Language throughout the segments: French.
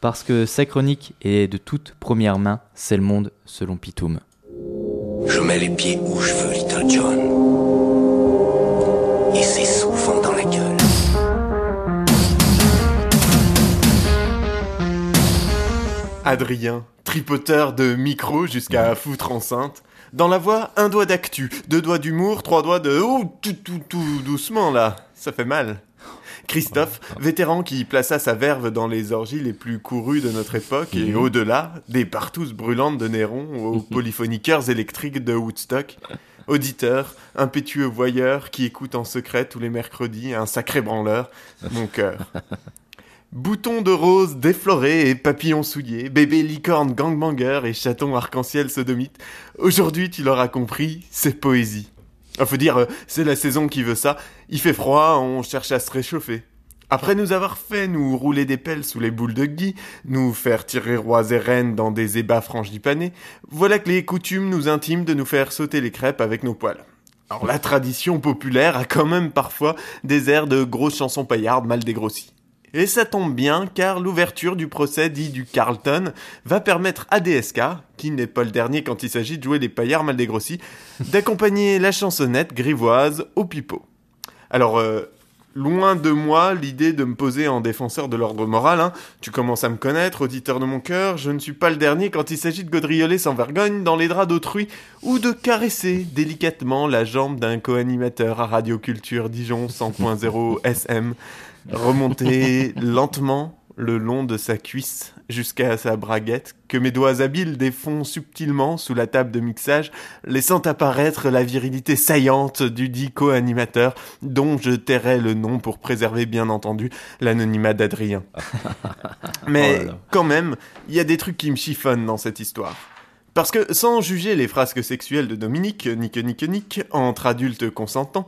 parce que sa chronique est de toute première main, c'est le monde selon Pitoum. Je mets les pieds où je veux, Little John. Et c'est souvent dans la gueule. Adrien, tripoteur de micro jusqu'à foutre enceinte. Dans la voix, un doigt d'actu, deux doigts d'humour, trois doigts de... Oh, tout, tout, tout doucement là, ça fait mal. Christophe, vétéran qui plaça sa verve dans les orgies les plus courues de notre époque et au-delà, des partous brûlantes de Néron aux polyphoniqueurs électriques de Woodstock. Auditeur, impétueux voyeur qui écoute en secret tous les mercredis un sacré branleur, mon cœur. Boutons de rose déflorés et papillons souillés, bébé licorne gangbanger et chaton arc-en-ciel sodomite. Aujourd'hui, tu l'auras compris, c'est poésie. Il faut dire, euh, c'est la saison qui veut ça. Il fait froid, on cherche à se réchauffer. Après nous avoir fait nous rouler des pelles sous les boules de gui, nous faire tirer rois et reines dans des ébats frangipanés, voilà que les coutumes nous intiment de nous faire sauter les crêpes avec nos poils. Alors la tradition populaire a quand même parfois des airs de grosses chansons paillardes mal dégrossies. Et ça tombe bien car l'ouverture du procès dit du Carlton va permettre à DSK, qui n'est pas le dernier quand il s'agit de jouer les paillards mal dégrossis, d'accompagner la chansonnette grivoise au pipeau. Alors, euh, loin de moi l'idée de me poser en défenseur de l'ordre moral, hein. tu commences à me connaître, auditeur de mon cœur, je ne suis pas le dernier quand il s'agit de gaudrioler sans vergogne dans les draps d'autrui ou de caresser délicatement la jambe d'un co-animateur à Radio Culture Dijon 100.0 SM remonter lentement le long de sa cuisse jusqu'à sa braguette, que mes doigts habiles défont subtilement sous la table de mixage, laissant apparaître la virilité saillante du dit co-animateur, dont je tairai le nom pour préserver bien entendu l'anonymat d'Adrien. Mais Oh là là. quand même, il y a des trucs qui me chiffonnent dans cette histoire. Parce que sans juger les frasques sexuelles de Dominique, nique nique nique, entre adultes consentants,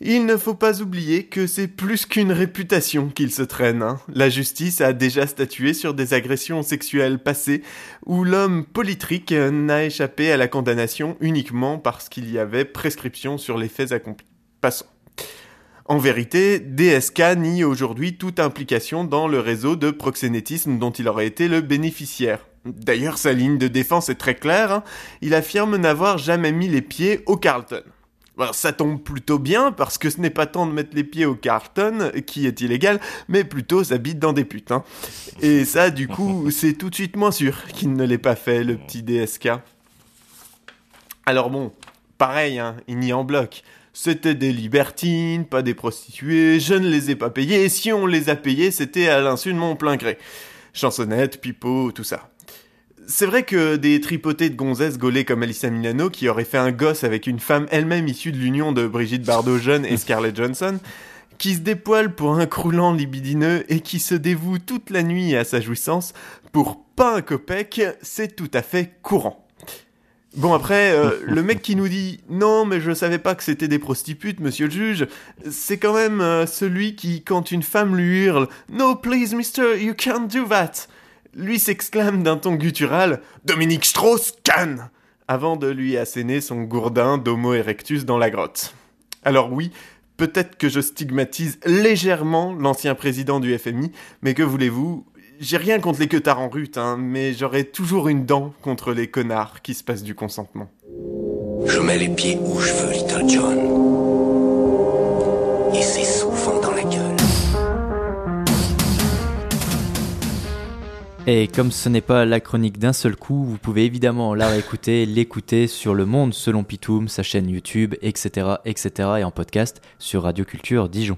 il ne faut pas oublier que c'est plus qu'une réputation qu'il se traîne. hein. La justice a déjà statué sur des agressions sexuelles passées où l'homme politrique n'a échappé à la condamnation uniquement parce qu'il y avait prescription sur les faits accomplis. Passons. En vérité, DSK nie aujourd'hui toute implication dans le réseau de proxénétisme dont il aurait été le bénéficiaire. D'ailleurs, sa ligne de défense est très claire. hein. Il affirme n'avoir jamais mis les pieds au Carlton. Alors, ça tombe plutôt bien parce que ce n'est pas tant de mettre les pieds au Carlton, qui est illégal, mais plutôt sa bite dans des putes. hein. Et ça, du coup, c'est tout de suite moins sûr qu'il ne l'ait pas fait, le petit DSK. Alors bon, pareil, hein, il nie en bloc. C'était des libertines, pas des prostituées, je ne les ai pas payées, et si on les a payées, c'était à l'insu de mon plein gré. Chansonnette, pipeau, tout ça. C'est vrai que des tripotés de gonzesses gaulées comme Alyssa Milano, qui aurait fait un gosse avec une femme elle-même issue de l'union de Brigitte Bardot jeune et Scarlett Johansson, qui se dépoile pour un croulant libidineux et qui se dévoue toute la nuit à sa jouissance, pour pas un copec, c'est tout à fait courant. Bon après, euh, le mec qui nous dit non mais je savais pas que c'était des prostitutes, monsieur le juge, c'est quand même euh, celui qui, quand une femme lui hurle No please mister, you can't do that, lui s'exclame d'un ton guttural Dominique Strauss-Kahn avant de lui asséner son gourdin d'Homo erectus dans la grotte. Alors oui, peut-être que je stigmatise légèrement l'ancien président du FMI, mais que voulez-vous? J'ai rien contre les queutards en rute, hein, mais j'aurai toujours une dent contre les connards qui se passent du consentement. Je mets les pieds où je veux, Little John. Et c'est Et comme ce n'est pas la chronique d'un seul coup, vous pouvez évidemment la réécouter, l'écouter sur Le Monde selon Pitoum, sa chaîne YouTube, etc., etc., et en podcast sur Radio Culture Dijon.